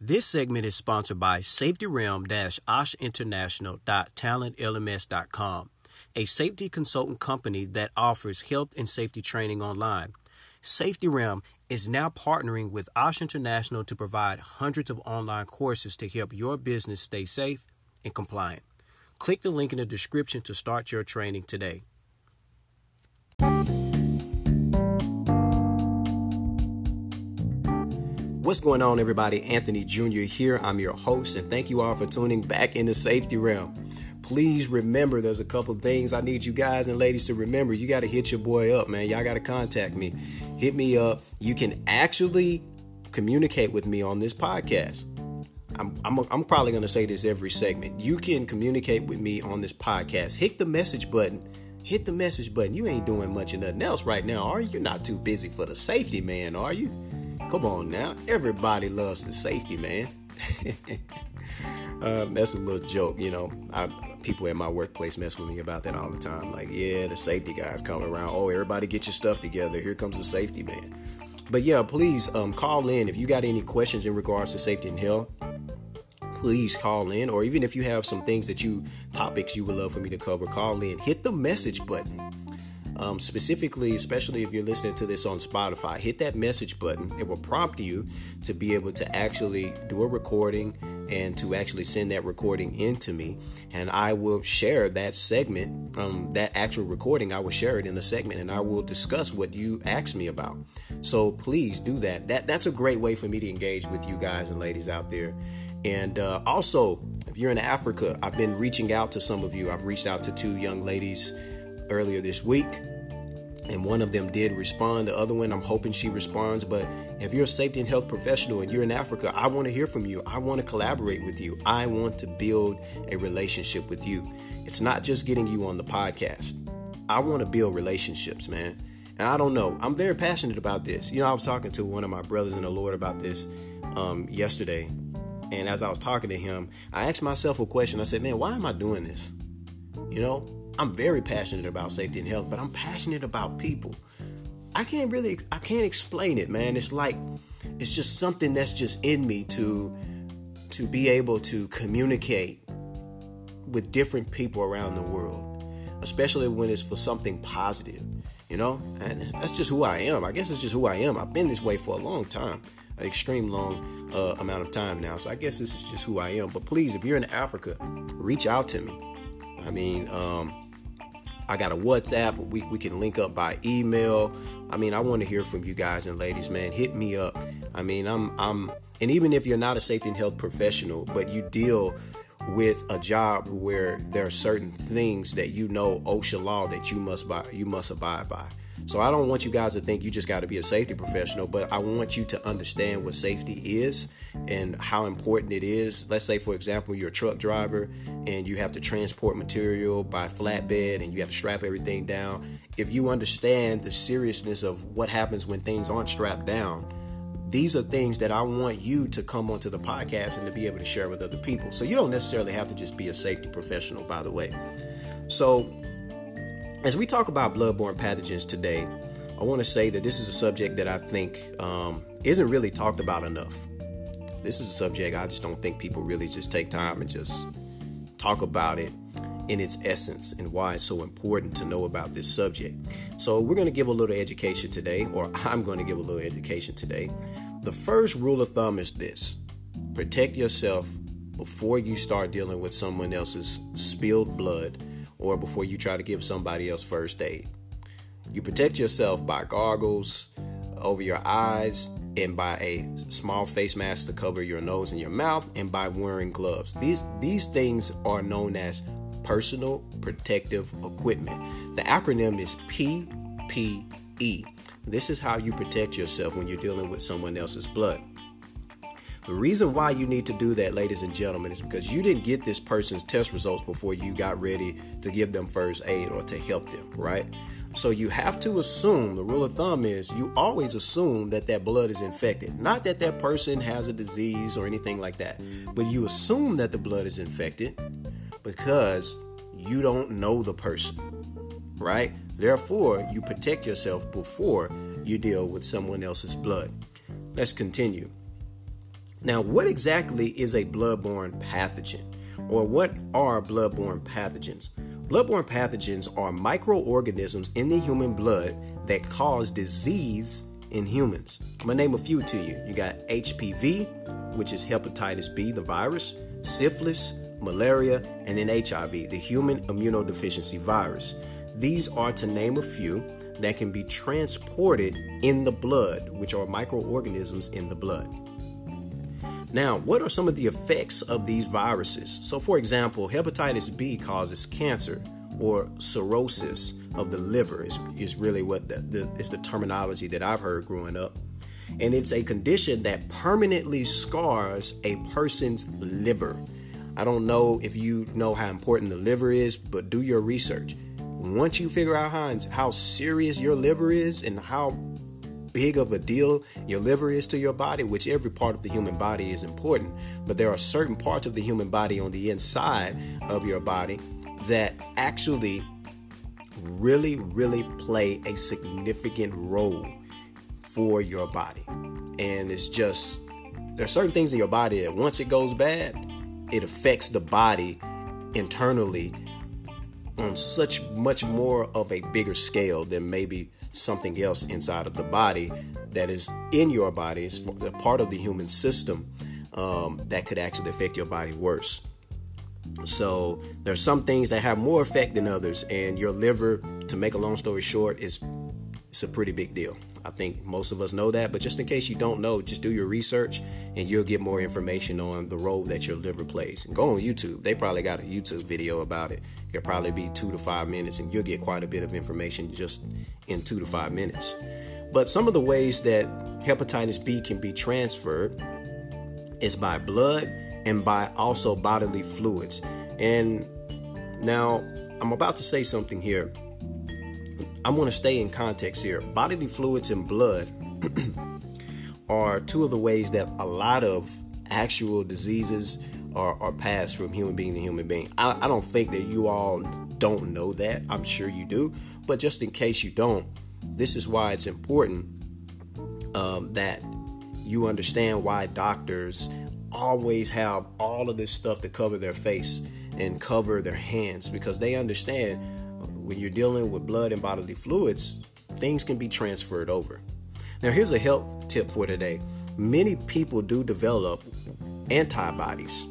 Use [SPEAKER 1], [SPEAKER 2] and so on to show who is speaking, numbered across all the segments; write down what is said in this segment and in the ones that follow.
[SPEAKER 1] This segment is sponsored by SafetyRealm-oshinternational.talentlms.com, a safety consultant company that offers health and safety training online. Safety Realm is now partnering with Osh International to provide hundreds of online courses to help your business stay safe and compliant. Click the link in the description to start your training today. What's going on, everybody? Anthony Jr. here. I'm your host, and thank you all for tuning back in the safety realm. Please remember, there's a couple things I need you guys and ladies to remember. You got to hit your boy up, man. Y'all got to contact me. Hit me up. You can actually communicate with me on this podcast. I'm, I'm, I'm probably going to say this every segment. You can communicate with me on this podcast. Hit the message button. Hit the message button. You ain't doing much of nothing else right now, are you? You're not too busy for the safety, man, are you? Come on now. Everybody loves the safety, man. um, that's a little joke, you know. I, people at my workplace mess with me about that all the time. Like, yeah, the safety guy's coming around. Oh, everybody get your stuff together. Here comes the safety man. But yeah, please um, call in if you got any questions in regards to safety and health. Please call in, or even if you have some things that you topics you would love for me to cover, call in. Hit the message button um, specifically, especially if you're listening to this on Spotify, hit that message button. It will prompt you to be able to actually do a recording and to actually send that recording into me. And I will share that segment from um, that actual recording. I will share it in the segment and I will discuss what you asked me about. So please do that. That that's a great way for me to engage with you guys and ladies out there. And uh, also, if you're in Africa, I've been reaching out to some of you. I've reached out to two young ladies earlier this week and one of them did respond. The other one, I'm hoping she responds. But if you're a safety and health professional and you're in Africa, I want to hear from you. I want to collaborate with you. I want to build a relationship with you. It's not just getting you on the podcast. I want to build relationships, man. And I don't know. I'm very passionate about this. You know, I was talking to one of my brothers in the Lord about this um, yesterday. And as I was talking to him, I asked myself a question. I said, man, why am I doing this? You know, I'm very passionate about safety and health, but I'm passionate about people. I can't really I can't explain it, man. It's like it's just something that's just in me to to be able to communicate with different people around the world, especially when it's for something positive, you know? And that's just who I am. I guess it's just who I am. I've been this way for a long time, an extreme long uh, amount of time now. So I guess this is just who I am. But please, if you're in Africa, reach out to me. I mean, um, I got a WhatsApp. We, we can link up by email. I mean, I want to hear from you guys and ladies, man. Hit me up. I mean, I'm I'm and even if you're not a safety and health professional, but you deal with a job where there are certain things that you know OSHA law that you must buy, you must abide by. So I don't want you guys to think you just got to be a safety professional, but I want you to understand what safety is and how important it is. Let's say, for example, you're a truck driver and you have to transport material by flatbed and you have to strap everything down. If you understand the seriousness of what happens when things aren't strapped down, these are things that I want you to come onto the podcast and to be able to share with other people. So you don't necessarily have to just be a safety professional, by the way. So as we talk about bloodborne pathogens today, I want to say that this is a subject that I think um, isn't really talked about enough. This is a subject I just don't think people really just take time and just talk about it in its essence and why it's so important to know about this subject. So, we're going to give a little education today, or I'm going to give a little education today. The first rule of thumb is this protect yourself before you start dealing with someone else's spilled blood or before you try to give somebody else first aid. You protect yourself by goggles over your eyes and by a small face mask to cover your nose and your mouth and by wearing gloves. These these things are known as personal protective equipment. The acronym is PPE. This is how you protect yourself when you're dealing with someone else's blood. The reason why you need to do that, ladies and gentlemen, is because you didn't get this person's test results before you got ready to give them first aid or to help them, right? So you have to assume, the rule of thumb is you always assume that that blood is infected. Not that that person has a disease or anything like that, but you assume that the blood is infected because you don't know the person, right? Therefore, you protect yourself before you deal with someone else's blood. Let's continue. Now, what exactly is a bloodborne pathogen? Or what are bloodborne pathogens? Bloodborne pathogens are microorganisms in the human blood that cause disease in humans. I'm gonna name a few to you. You got HPV, which is hepatitis B, the virus, syphilis, malaria, and then HIV, the human immunodeficiency virus. These are to name a few that can be transported in the blood, which are microorganisms in the blood. Now, what are some of the effects of these viruses? So, for example, hepatitis B causes cancer or cirrhosis of the liver is, is really what the, the, is the terminology that I've heard growing up. And it's a condition that permanently scars a person's liver. I don't know if you know how important the liver is, but do your research. Once you figure out how, how serious your liver is and how big of a deal your liver is to your body, which every part of the human body is important, but there are certain parts of the human body on the inside of your body that actually really, really play a significant role for your body. And it's just, there are certain things in your body that once it goes bad, it affects the body internally on such much more of a bigger scale than maybe something else inside of the body that is in your body, is a part of the human system um, that could actually affect your body worse. So there's some things that have more effect than others, and your liver, to make a long story short, is it's a pretty big deal. I think most of us know that, but just in case you don't know, just do your research and you'll get more information on the role that your liver plays. Go on YouTube. They probably got a YouTube video about it. It'll probably be two to five minutes, and you'll get quite a bit of information just in two to five minutes. But some of the ways that hepatitis B can be transferred is by blood and by also bodily fluids. And now I'm about to say something here I'm going to stay in context here. Bodily fluids and blood are two of the ways that a lot of actual diseases are, are passed from human being to human being. I, I don't think that you all don't know that. I'm sure you do. But just in case you don't, this is why it's important um, that you understand why doctors always have all of this stuff to cover their face and cover their hands because they understand when you're dealing with blood and bodily fluids, things can be transferred over. Now, here's a health tip for today. Many people do develop antibodies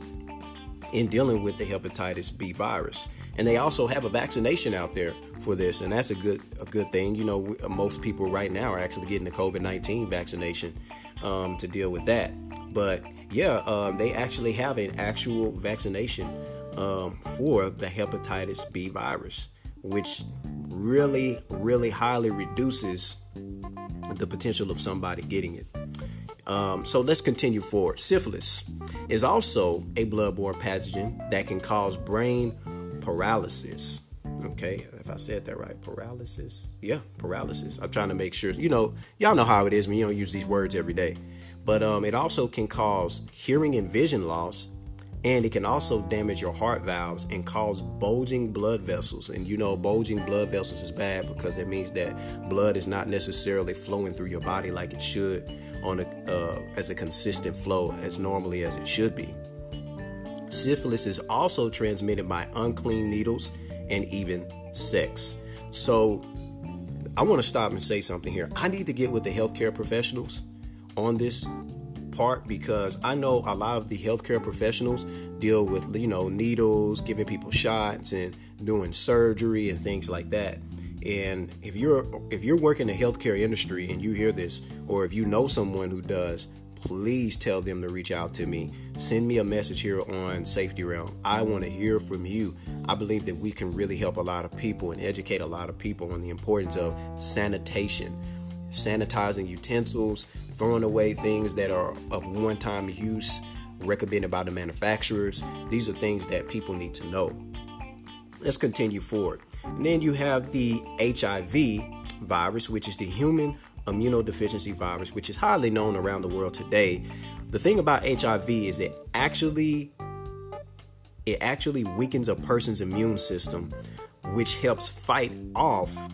[SPEAKER 1] in dealing with the hepatitis B virus. And they also have a vaccination out there for this, and that's a good a good thing. You know, most people right now are actually getting the COVID nineteen vaccination um, to deal with that. But yeah, um, they actually have an actual vaccination um, for the hepatitis B virus which really, really highly reduces the potential of somebody getting it. Um, so let's continue forward. Syphilis is also a bloodborne pathogen that can cause brain paralysis. Okay, if I said that right, paralysis. Yeah, paralysis. I'm trying to make sure. You know, y'all know how it is when you don't use these words every day. But um, it also can cause hearing and vision loss and it can also damage your heart valves and cause bulging blood vessels. And you know, bulging blood vessels is bad because it means that blood is not necessarily flowing through your body like it should on a uh, as a consistent flow as normally as it should be. Syphilis is also transmitted by unclean needles and even sex. So I want to stop and say something here. I need to get with the healthcare professionals on this part because I know a lot of the healthcare professionals deal with, you know, needles, giving people shots and doing surgery and things like that. And if you're if you're working in the healthcare industry and you hear this, or if you know someone who does, please tell them to reach out to me. Send me a message here on Safety Realm. I want to hear from you. I believe that we can really help a lot of people and educate a lot of people on the importance of sanitation sanitizing utensils, throwing away things that are of one time use recommended by the manufacturers. These are things that people need to know. Let's continue forward. And then you have the HIV virus, which is the human immunodeficiency virus, which is highly known around the world today. The thing about HIV is it actually it actually weakens a person's immune system, which helps fight off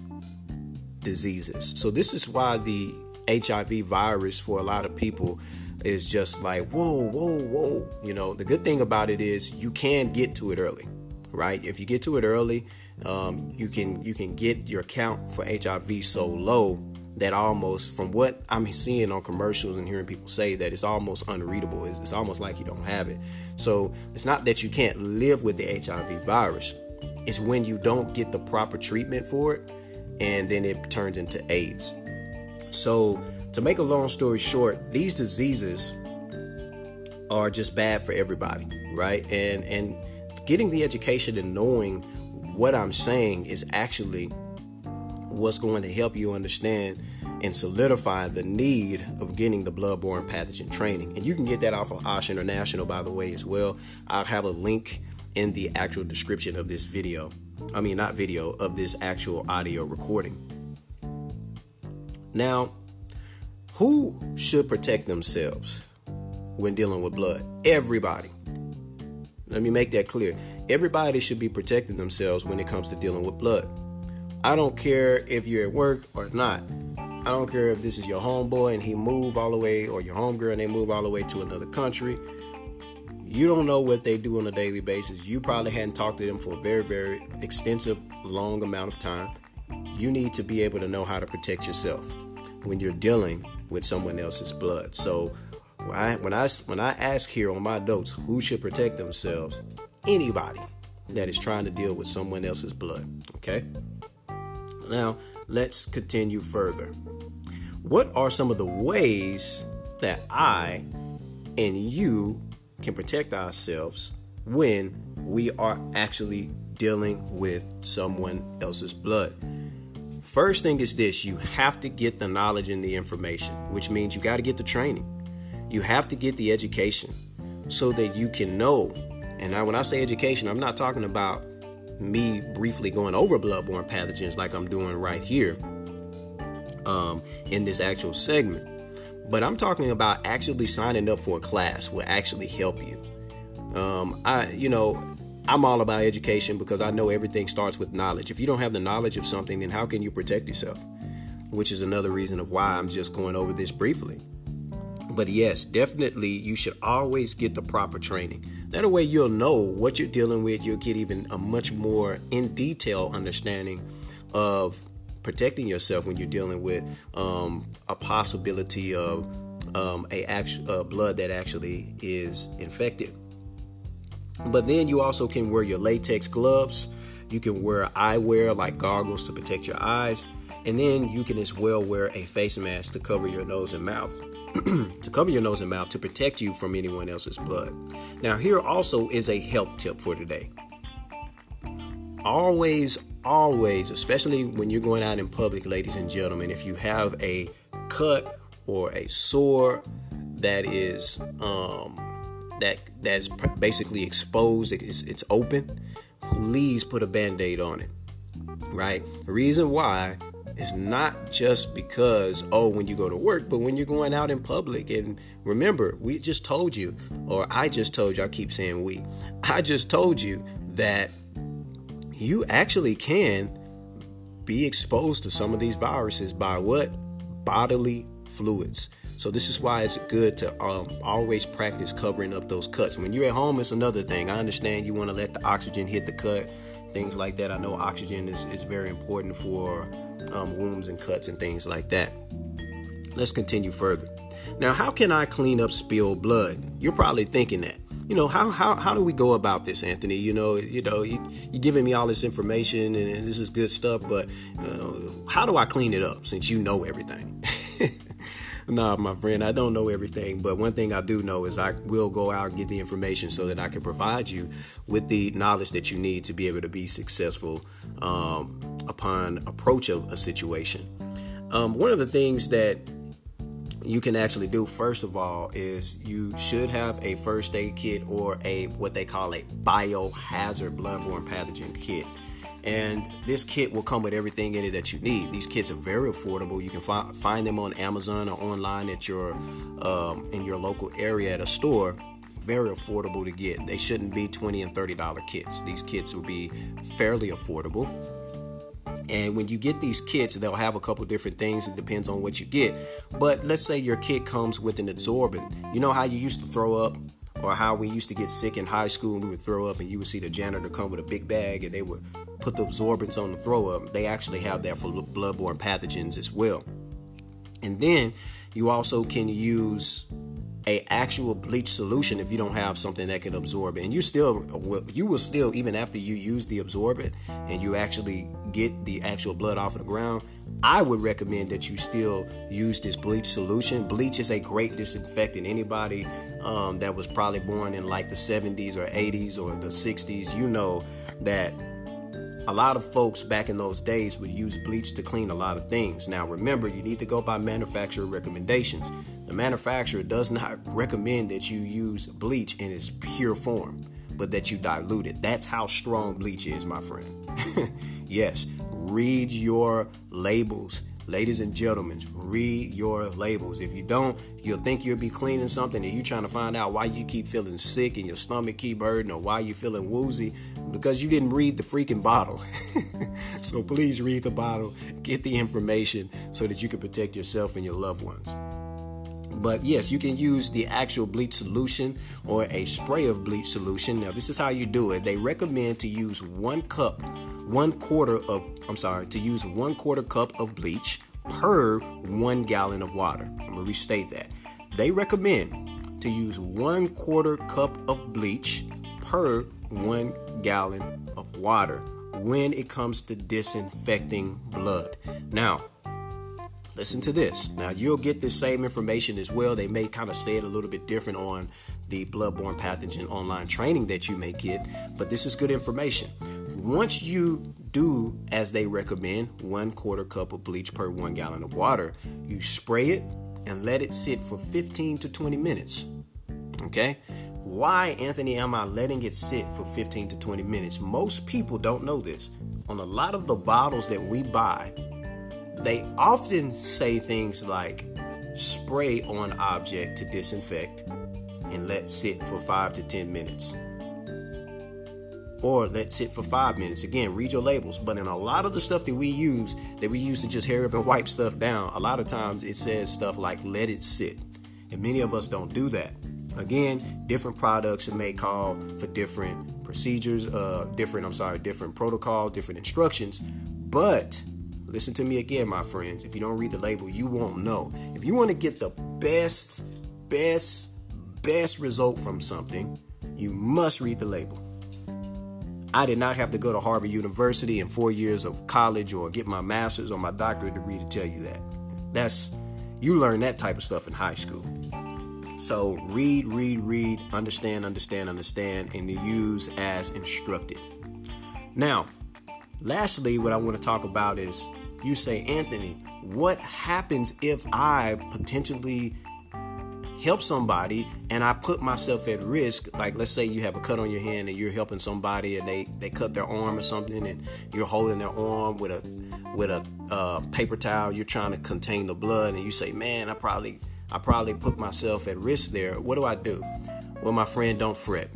[SPEAKER 1] diseases. So this is why the HIV virus for a lot of people is just like whoa, whoa, whoa. You know, the good thing about it is you can get to it early, right? If you get to it early, um, you can you can get your count for HIV so low that almost from what I'm seeing on commercials and hearing people say that it's almost unreadable. It's, it's almost like you don't have it. So it's not that you can't live with the HIV virus. It's when you don't get the proper treatment for it, and then it turns into AIDS. So to make a long story short, these diseases are just bad for everybody, right? And and getting the education and knowing what I'm saying is actually what's going to help you understand and solidify the need of getting the bloodborne pathogen training. And you can get that off of OSH International, by the way, as well. I'll have a link in the actual description of this video. I mean, not video, of this actual audio recording. Now, who should protect themselves when dealing with blood? Everybody. Let me make that clear. Everybody should be protecting themselves when it comes to dealing with blood. I don't care if you're at work or not. I don't care if this is your homeboy and he move all the way, or your homegirl and they move all the way to another country. You don't know what they do on a daily basis. You probably hadn't talked to them for a very, very extensive, long amount of time. You need to be able to know how to protect yourself when you're dealing with someone else's blood. So when I when I when I ask here on my notes who should protect themselves, anybody that is trying to deal with someone else's blood. Okay. Now let's continue further. What are some of the ways that I and you can protect ourselves when we are actually dealing with someone else's blood? First thing is this you have to get the knowledge and the information, which means you got to get the training. You have to get the education so that you can know. And now, when I say education, I'm not talking about me briefly going over bloodborne pathogens like I'm doing right here um, in this actual segment. But I'm talking about actually signing up for a class will actually help you. Um, I, you know, I'm all about education because I know everything starts with knowledge. If you don't have the knowledge of something, then how can you protect yourself? Which is another reason of why I'm just going over this briefly. But yes, definitely you should always get the proper training. That way you'll know what you're dealing with. You'll get even a much more in detail understanding of protecting yourself when you're dealing with um, a possibility of um, a uh, blood that actually is infected. But then you also can wear your latex gloves. You can wear eyewear like goggles to protect your eyes. And then you can as well wear a face mask to cover your nose and mouth. to cover your nose and mouth to protect you from anyone else's blood. Now, here also is a health tip for today. Always, always, especially when you're going out in public, ladies and gentlemen, if you have a cut or a sore that is um, that that's basically exposed, it's, it's open, please put a band-aid on it. Right? The reason why is not just because oh when you go to work, but when you're going out in public. And remember, we just told you, or I just told you, I keep saying we. I just told you that you actually can be exposed to some of these viruses by what? Bodily fluids. So this is why it's good to um, always practice covering up those cuts. When you're at home, it's another thing. I understand you want to let the oxygen hit the cut, things like that. I know oxygen is, is very important for um, wounds and cuts and things like that. Let's continue further. Now, how can I clean up spilled blood? You're probably thinking that. You know, how, how, how do we go about this, Anthony? You know, you know, you, you're giving me all this information and, and this is good stuff, but uh, how do I clean it up since you know everything? nah, my friend, I don't know everything, but one thing I do know is I will go out and get the information so that I can provide you with the knowledge that you need to be able to be successful um, upon approach of a situation. Um, one of the things that you can actually do first of all is you should have a first aid kit or a what they call a biohazard bloodborne pathogen kit and this kit will come with everything in it that you need. These kits are very affordable. You can fi- find them on Amazon or online at your um, in your local area at a store. Very affordable to get. They shouldn't be twenty and thirty dollar kits. These kits will be fairly affordable. And when you get these kits, they'll have a couple different things. It depends on what you get. But let's say your kit comes with an absorbent. You know how you used to throw up or how we used to get sick in high school and we would throw up and you would see the janitor come with a big bag and they would put the absorbents on the throw up. They actually have that for bloodborne pathogens as well. And then you also can use a actual bleach solution if you don't have something that can absorb it and you still you will still even after you use the absorbent and you actually get the actual blood off of the ground i would recommend that you still use this bleach solution bleach is a great disinfectant anybody um, that was probably born in like the 70s or 80s or the 60s you know that a lot of folks back in those days would use bleach to clean a lot of things. Now, remember, you need to go by manufacturer recommendations. The manufacturer does not recommend that you use bleach in its pure form, but that you dilute it. That's how strong bleach is, my friend. yes, read your labels. Ladies and gentlemen, read your labels. If you don't, you'll think you'll be cleaning something and you're trying to find out why you keep feeling sick and your stomach keep hurting or why you're feeling woozy because you didn't read the freaking bottle. so please read the bottle, get the information so that you can protect yourself and your loved ones. But yes, you can use the actual bleach solution or a spray of bleach solution. Now, this is how you do it. They recommend to use one cup, one quarter of I'm sorry, to use one quarter cup of bleach per one gallon of water. I'm gonna restate that. They recommend to use one quarter cup of bleach per one gallon of water when it comes to disinfecting blood. Now, listen to this. Now, you'll get this same information as well. They may kind of say it a little bit different on the bloodborne pathogen online training that you may get, but this is good information. Once you do as they recommend, one quarter cup of bleach per one gallon of water, you spray it and let it sit for 15 to 20 minutes. Okay? Why, Anthony, am I letting it sit for 15 to 20 minutes? Most people don't know this. On a lot of the bottles that we buy, they often say things like spray on object to disinfect and let sit for 5 to 10 minutes or let sit for five minutes. Again, read your labels. But in a lot of the stuff that we use, that we use to just hurry up and wipe stuff down, a lot of times it says stuff like let it sit. And many of us don't do that. Again, different products may call for different procedures, uh, different, I'm sorry, different protocols, different instructions. But listen to me again, my friends. If you don't read the label, you won't know. If you want to get the best, best, best result from something, you must read the label. I did not have to go to Harvard University and four years of college or get my master's or my doctorate degree to tell you that. That's you learn that type of stuff in high school. So read, read, read, understand, understand, understand, and use as instructed. Now, lastly, what I want to talk about is you say, Anthony, what happens if I potentially help somebody and I put myself at risk, like let's say you have a cut on your hand and you're helping somebody and they, they cut their arm or something and you're holding their arm with a with a uh, paper towel, you're trying to contain the blood and you say, man, I probably I probably put myself at risk there. What do I do? Well, my friend, don't fret.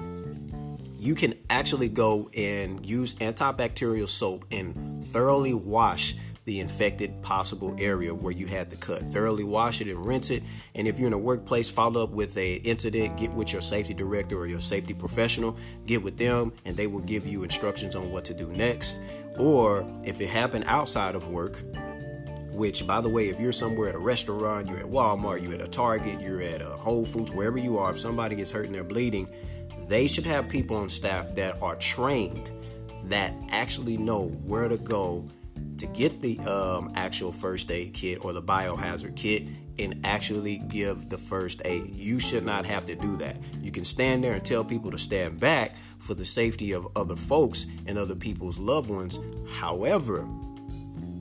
[SPEAKER 1] You can actually go and use antibacterial soap and thoroughly wash the infected possible area where you had the cut. Thoroughly wash it and rinse it. And if you're in a workplace, follow up with a incident, get with your safety director or your safety professional, get with them and they will give you instructions on what to do next. Or if it happened outside of work, which by the way, if you're somewhere at a restaurant, you're at Walmart, you're at a Target, you're at a Whole Foods, wherever you are, if somebody gets hurt and they're bleeding, they should have people on staff that are trained that actually know where to go to get the um, actual first aid kit or the biohazard kit and actually give the first aid. You should not have to do that. You can stand there and tell people to stand back for the safety of other folks and other people's loved ones. However,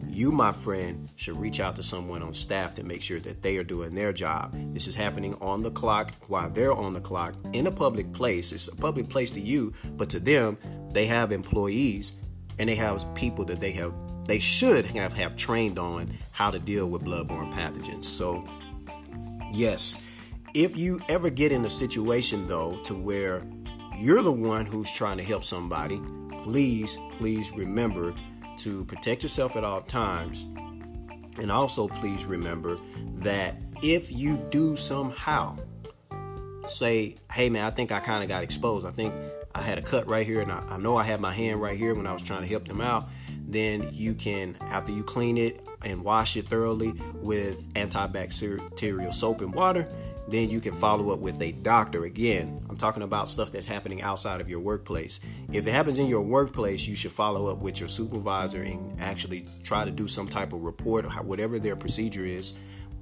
[SPEAKER 1] you, my friend, should reach out to someone on staff to make sure that they are doing their job. This is happening on the clock while they're on the clock in a public place. It's a public place to you, but to them, they have employees and they have people that they have they should have, have trained on how to deal with bloodborne pathogens. So, yes, if you ever get in a situation though to where you're the one who's trying to help somebody, please, please remember to protect yourself at all times. And also, please remember that if you do somehow say, hey man, I think I kind of got exposed, I think I had a cut right here, and I, I know I had my hand right here when I was trying to help them out, then you can, after you clean it and wash it thoroughly with antibacterial soap and water, then you can follow up with a doctor. Again, I'm talking about stuff that's happening outside of your workplace. If it happens in your workplace, you should follow up with your supervisor and actually try to do some type of report or whatever their procedure is.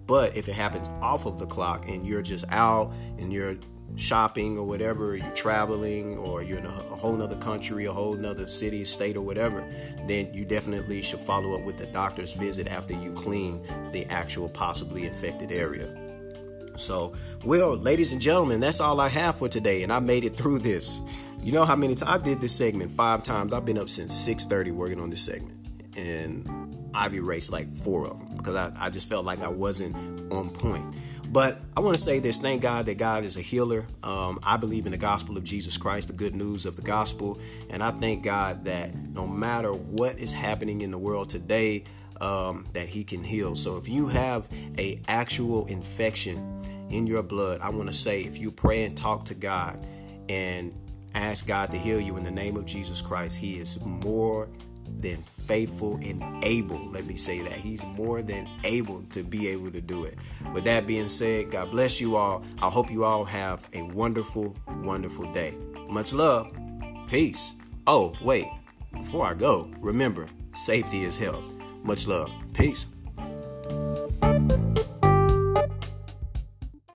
[SPEAKER 1] But if it happens off of the clock and you're just out and you're shopping or whatever, you're traveling or you're in a, whole nother country, a whole nother city, state, or whatever, then you definitely should follow up with the doctor's visit after you clean the actual possibly infected area. So, well, ladies and gentlemen, that's all I have for today, and I made it through this. You know how many times I did this segment five times. I've been up since 6:30 working on this segment, and I've erased like four of them because I, I just felt like I wasn't on point. But I want to say this thank God that God is a healer. Um, I believe in the gospel of Jesus Christ, the good news of the gospel. And I thank God that no matter what is happening in the world today, um, that He can heal. So if you have a actual infection in your blood, I want to say if you pray and talk to God and ask God to heal you in the name of Jesus Christ, He is more than faithful and able. Let me say that. He's more than able to be able to do it. With that being said, God bless you all. I hope you all have a wonderful, wonderful day. Much love. Peace. Oh, wait. Before I go, remember safety is health. Much love. Peace.